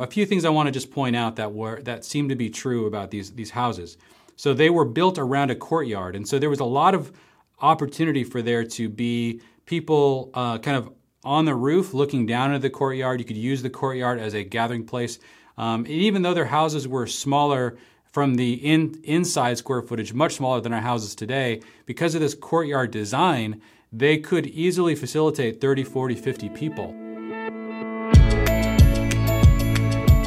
A few things I want to just point out that were that seem to be true about these these houses. So they were built around a courtyard, and so there was a lot of opportunity for there to be people uh, kind of on the roof looking down into the courtyard. You could use the courtyard as a gathering place. Um, even though their houses were smaller from the in, inside square footage, much smaller than our houses today, because of this courtyard design, they could easily facilitate 30, 40, 50 people.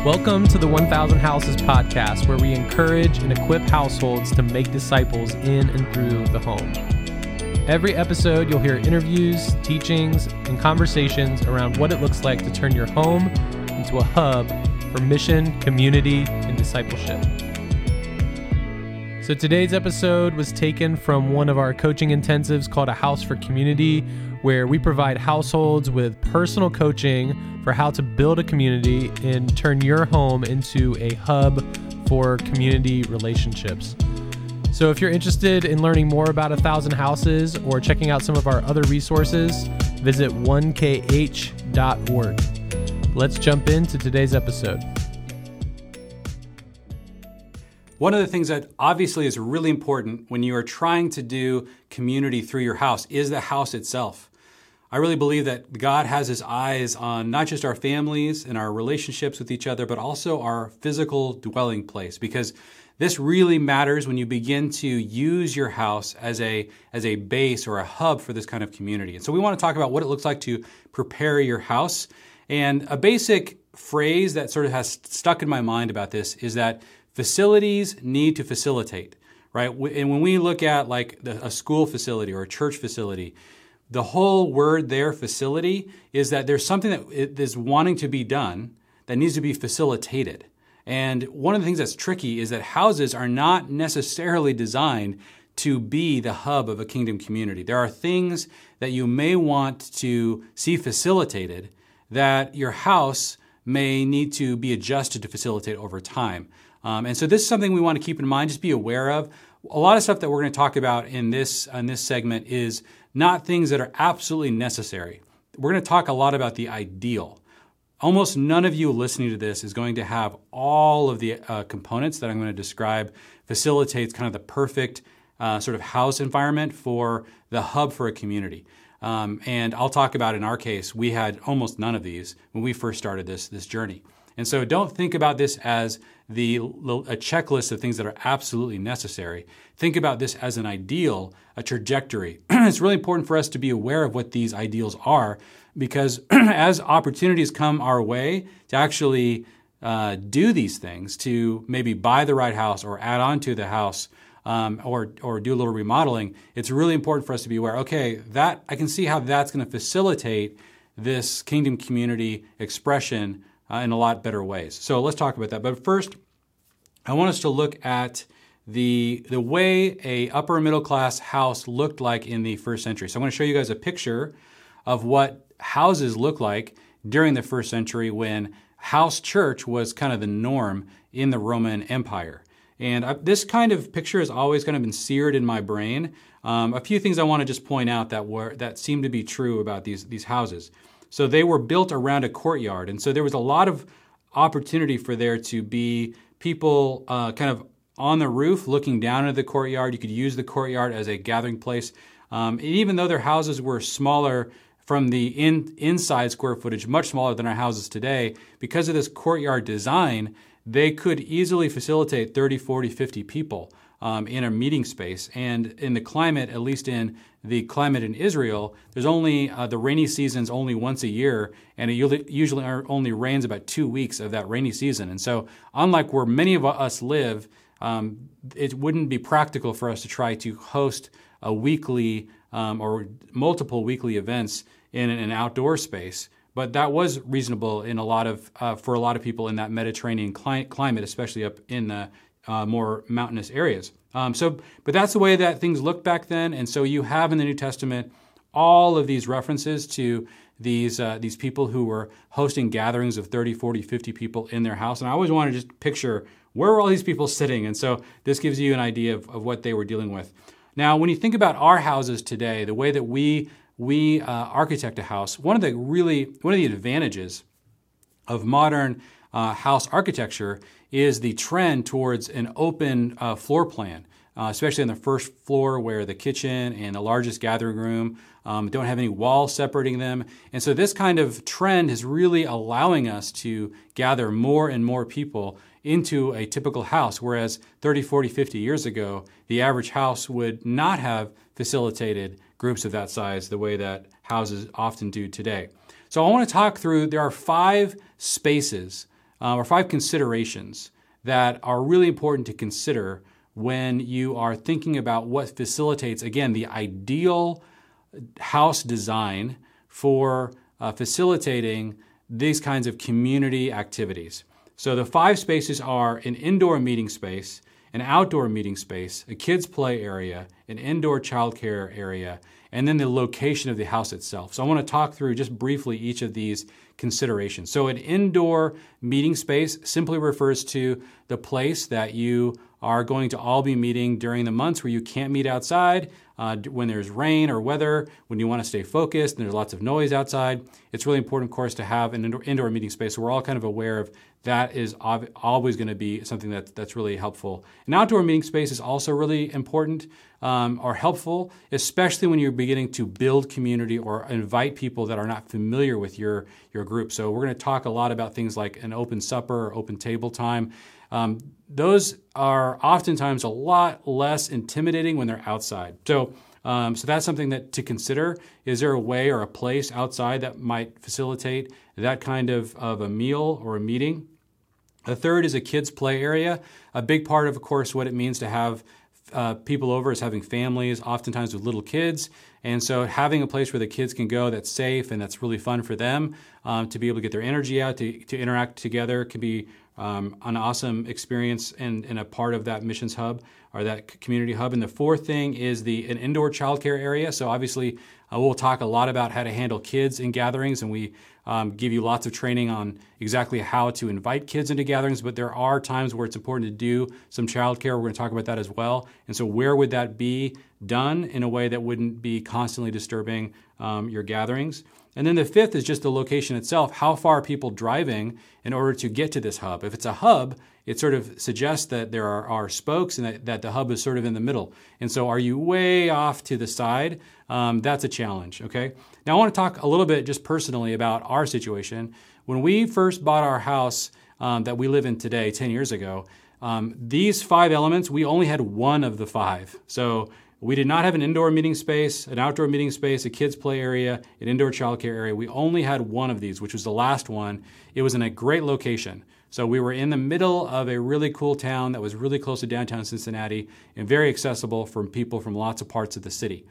Welcome to the 1000 Houses podcast, where we encourage and equip households to make disciples in and through the home. Every episode, you'll hear interviews, teachings, and conversations around what it looks like to turn your home into a hub for mission, community, and discipleship. So today's episode was taken from one of our coaching intensives called A House for Community, where we provide households with personal coaching for how to build a community and turn your home into a hub for community relationships. So, if you're interested in learning more about a thousand houses or checking out some of our other resources, visit 1kh.org. Let's jump into today's episode. One of the things that obviously is really important when you are trying to do community through your house is the house itself. I really believe that God has his eyes on not just our families and our relationships with each other, but also our physical dwelling place because this really matters when you begin to use your house as a as a base or a hub for this kind of community. And so we want to talk about what it looks like to prepare your house. And a basic phrase that sort of has stuck in my mind about this is that facilities need to facilitate, right? And when we look at like a school facility or a church facility, the whole word there, facility, is that there's something that is wanting to be done that needs to be facilitated. And one of the things that's tricky is that houses are not necessarily designed to be the hub of a kingdom community. There are things that you may want to see facilitated that your house may need to be adjusted to facilitate over time. Um, and so this is something we want to keep in mind, just be aware of. A lot of stuff that we're going to talk about in this in this segment is not things that are absolutely necessary. We're going to talk a lot about the ideal. Almost none of you listening to this is going to have all of the uh, components that I'm going to describe facilitates kind of the perfect uh, sort of house environment for the hub for a community. Um, and I'll talk about in our case, we had almost none of these when we first started this this journey. And so don't think about this as the a checklist of things that are absolutely necessary. Think about this as an ideal, a trajectory. it's really important for us to be aware of what these ideals are because as opportunities come our way to actually uh, do these things, to maybe buy the right house or add on to the house, um, or or do a little remodeling, it's really important for us to be aware. Okay, that I can see how that's going to facilitate this kingdom community expression uh, in a lot better ways. So let's talk about that. But first, I want us to look at the the way a upper middle class house looked like in the first century. So I'm going to show you guys a picture of what houses look like during the first century when house church was kind of the norm in the Roman Empire. And I, this kind of picture has always kind of been seared in my brain. Um, a few things I want to just point out that were that seem to be true about these these houses. So they were built around a courtyard. And so there was a lot of opportunity for there to be people uh, kind of on the roof looking down into the courtyard. You could use the courtyard as a gathering place. Um, even though their houses were smaller from the in, inside square footage, much smaller than our houses today, because of this courtyard design, they could easily facilitate 30, 40, 50 people um, in a meeting space. And in the climate, at least in the climate in Israel, there's only uh, the rainy season's only once a year, and it usually only rains about two weeks of that rainy season. And so, unlike where many of us live, um, it wouldn't be practical for us to try to host a weekly um, or multiple weekly events in an outdoor space. But that was reasonable in a lot of uh, for a lot of people in that Mediterranean cli- climate, especially up in the uh, more mountainous areas. Um, so, but that's the way that things looked back then. And so you have in the New Testament all of these references to these uh, these people who were hosting gatherings of 30, 40, 50 people in their house. And I always want to just picture where were all these people sitting? And so this gives you an idea of, of what they were dealing with. Now, when you think about our houses today, the way that we we uh, architect a house, one of the really one of the advantages of modern uh, house architecture is the trend towards an open uh, floor plan. Uh, especially on the first floor where the kitchen and the largest gathering room um, don't have any walls separating them. And so this kind of trend is really allowing us to gather more and more people into a typical house, whereas 30, 40, 50 years ago, the average house would not have facilitated groups of that size the way that houses often do today. So I want to talk through, there are five spaces uh, or five considerations that are really important to consider when you are thinking about what facilitates, again, the ideal house design for uh, facilitating these kinds of community activities. So the five spaces are an indoor meeting space, an outdoor meeting space, a kids' play area, an indoor childcare area, and then the location of the house itself. So I want to talk through just briefly each of these considerations. So an indoor meeting space simply refers to the place that you are going to all be meeting during the months where you can't meet outside, uh, when there's rain or weather, when you want to stay focused and there's lots of noise outside. It's really important, of course, to have an indoor, meeting space. So we're all kind of aware of that is always going to be something that, that's really helpful. An outdoor meeting space is also really important um, or helpful, especially when you're beginning to build community or invite people that are not familiar with your, your group. So we're going to talk a lot about things like an open supper or open table time. Um, those are oftentimes a lot less intimidating when they're outside. So, um, so that's something that to consider. Is there a way or a place outside that might facilitate that kind of, of a meal or a meeting? The third is a kids' play area. A big part of, of course, what it means to have uh, people over is having families, oftentimes with little kids. And so having a place where the kids can go that's safe and that's really fun for them um, to be able to get their energy out, to, to interact together, can be um, an awesome experience and, and, a part of that missions hub or that community hub. And the fourth thing is the an indoor childcare area. So obviously, uh, we'll talk a lot about how to handle kids in gatherings, and we um, give you lots of training on exactly how to invite kids into gatherings. But there are times where it's important to do some childcare. We're going to talk about that as well. And so, where would that be done in a way that wouldn't be constantly disturbing um, your gatherings? And then the fifth is just the location itself. How far are people driving in order to get to this hub? If it's a hub, it sort of suggests that there are, are spokes and that, that, the hub is sort of in the middle. And so are you way off to the side? Um, that's a challenge, okay? Now I want to talk a little bit just personally about our situation. When we first bought our house um, that we live in today, 10 years ago, um, these five elements, we only had one of the five. So we did not have an indoor meeting space, an outdoor meeting space, a kids' play area, an indoor childcare area. We only had one of these, which was the last one. It was in a great location. So we were in the middle of a really cool town that was really close to downtown Cincinnati and very accessible from people from lots of parts of the city.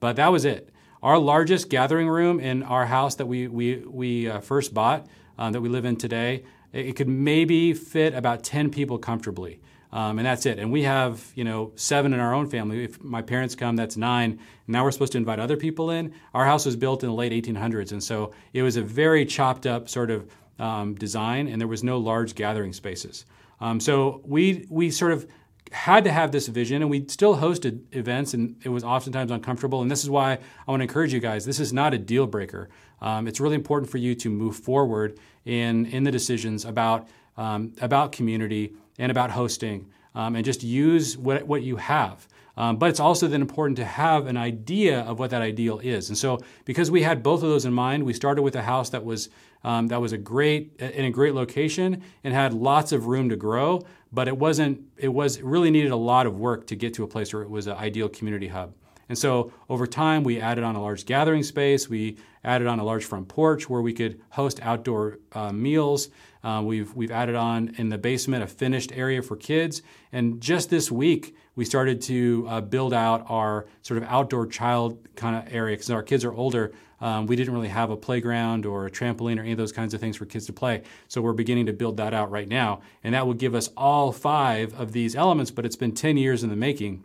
But that was it. Our largest gathering room in our house that we, we, we uh, first bought, uh, that we live in today, it, it could maybe fit about 10 people comfortably. Um, and that's it. And we have, you know, seven in our own family. If my parents come, that's nine. Now we're supposed to invite other people in. Our house was built in the late 1800s, and so it was a very chopped up sort of um, design, and there was no large gathering spaces. Um, so we we sort of had to have this vision, and we still hosted events, and it was oftentimes uncomfortable. And this is why I want to encourage you guys. This is not a deal breaker. Um, it's really important for you to move forward in in the decisions about um, about community and about hosting, um, and just use what, what you have. Um, but it's also then important to have an idea of what that ideal is. And so, because we had both of those in mind, we started with a house that was um, that was a great in a great location and had lots of room to grow. But it wasn't. It was it really needed a lot of work to get to a place where it was an ideal community hub. And so over time, we added on a large gathering space. We added on a large front porch where we could host outdoor uh, meals. Uh, we've, we've added on in the basement a finished area for kids. And just this week, we started to uh, build out our sort of outdoor child kind of area because our kids are older. Um, we didn't really have a playground or a trampoline or any of those kinds of things for kids to play. So we're beginning to build that out right now. And that will give us all five of these elements, but it's been 10 years in the making.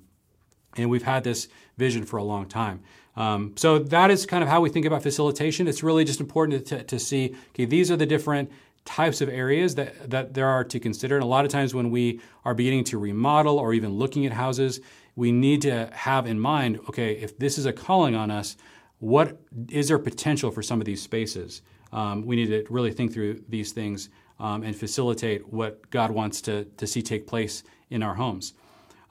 And we've had this vision for a long time. Um, so that is kind of how we think about facilitation. It's really just important to, to see, okay, these are the different types of areas that, that there are to consider. And a lot of times when we are beginning to remodel or even looking at houses, we need to have in mind, okay, if this is a calling on us, what is there potential for some of these spaces? Um, we need to really think through these things um, and facilitate what God wants to, to see take place in our homes.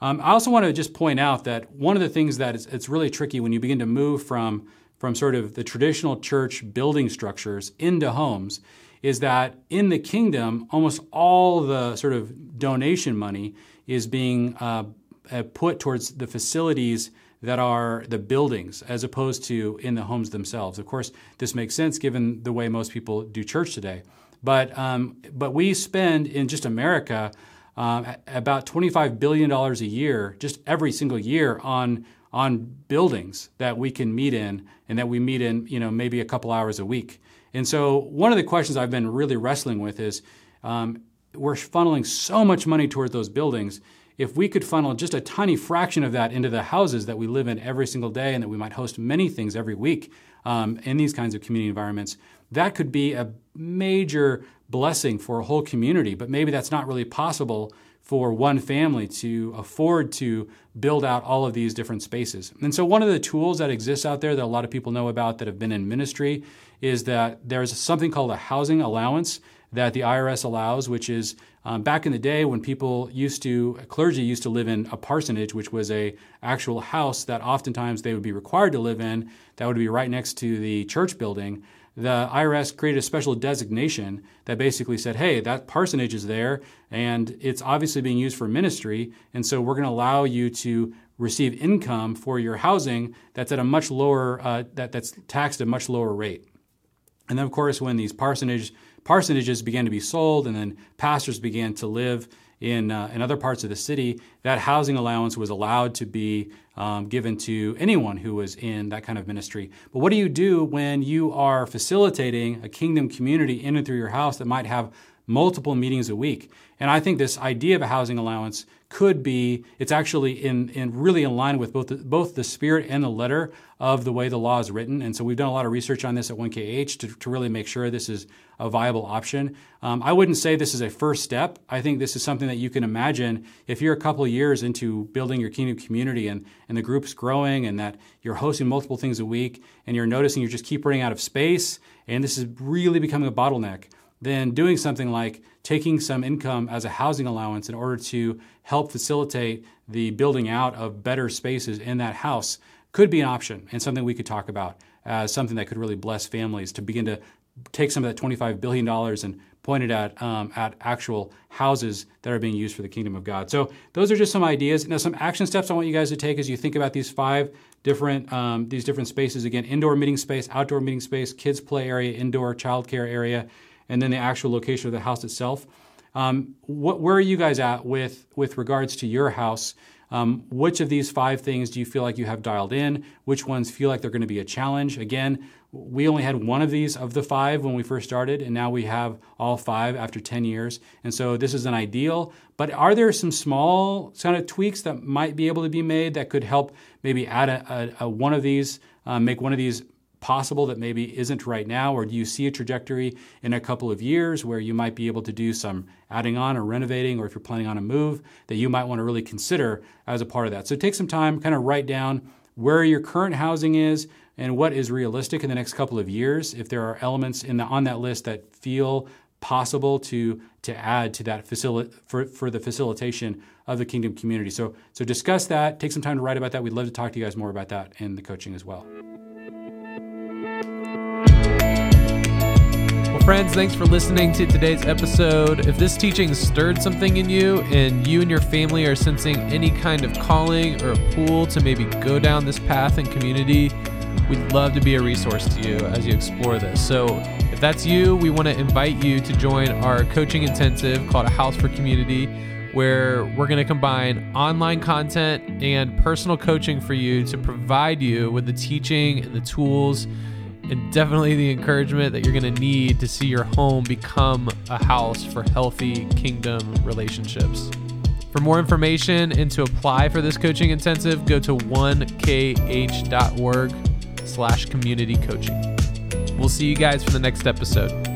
Um, I also want to just point out that one of the things that is, it's really tricky when you begin to move from, from sort of the traditional church building structures into homes is that in the kingdom, almost all the sort of donation money is being uh, uh put towards the facilities that are the buildings as opposed to in the homes themselves. Of course, this makes sense given the way most people do church today. But, um, but we spend in just America um, about $25 billion a year, just every single year, on, on buildings that we can meet in and that we meet in, you know, maybe a couple hours a week. And so one of the questions I've been really wrestling with is um, we're funneling so much money towards those buildings if we could funnel just a tiny fraction of that into the houses that we live in every single day and that we might host many things every week um, in these kinds of community environments, that could be a major blessing for a whole community. But maybe that's not really possible for one family to afford to build out all of these different spaces. And so, one of the tools that exists out there that a lot of people know about that have been in ministry is that there's something called a housing allowance that the IRS allows, which is um, back in the day when people used to, clergy used to live in a parsonage, which was a actual house that oftentimes they would be required to live in, that would be right next to the church building. The IRS created a special designation that basically said, hey, that parsonage is there and it's obviously being used for ministry, and so we're going to allow you to receive income for your housing that's at a much lower, uh, that, that's taxed at a much lower rate. And then, of course, when these parsonage parsonages began to be sold, and then pastors began to live in, uh, in other parts of the city, that housing allowance was allowed to be um, given to anyone who was in that kind of ministry. But what do you do when you are facilitating a kingdom community in and through your house that might have multiple meetings a week? And I think this idea of a housing allowance could be, it's actually in, in really in line with both the, both the spirit and the letter of the way the law is written. And so we've done a lot of research on this at 1KH to, to really make sure this is a viable option. Um, I wouldn't say this is a first step. I think this is something that you can imagine if you're a couple of years into building your kingdom community and, and the group's growing and that you're hosting multiple things a week and you're noticing you just keep running out of space and this is really becoming a bottleneck then doing something like taking some income as a housing allowance in order to help facilitate the building out of better spaces in that house could be an option and something we could talk about as something that could really bless families to begin to take some of that $25 billion and point it at, um, at actual houses that are being used for the kingdom of God. So those are just some ideas. Now, some action steps I want you guys to take as you think about these five different um, these different spaces. Again, indoor meeting space, outdoor meeting space, kids play area, indoor childcare area, and then the actual location of the house itself. Um, what, where are you guys at with, with regards to your house? Um, which of these five things do you feel like you have dialed in? Which ones feel like they're going to be a challenge? Again, we only had one of these of the five when we first started, and now we have all five after 10 years. And so this is an ideal. But are there some small kind of tweaks that might be able to be made that could help maybe add a, a, a one of these, um, make one of these possible that maybe isn't right now? Or do you see a trajectory in a couple of years where you might be able to do some adding on or renovating, or if you're planning on a move, that you might want to really consider as a part of that? So take some time, kind of write down where your current housing is and what is realistic in the next couple of years. If there are elements in the, on that list that feel possible to to add to that facility for, for the facilitation of the kingdom community. So so discuss that. Take some time to write about that. We'd love to talk to you guys more about that in the coaching as well. Friends, thanks for listening to today's episode. If this teaching stirred something in you and you and your family are sensing any kind of calling or a pull to maybe go down this path in community, we'd love to be a resource to you as you explore this. So, if that's you, we want to invite you to join our coaching intensive called A House for Community, where we're going to combine online content and personal coaching for you to provide you with the teaching and the tools and definitely the encouragement that you're going to need to see your home become a house for healthy kingdom relationships. For more information and to apply for this coaching intensive, go to 1kh.org slash community coaching. We'll see you guys for the next episode.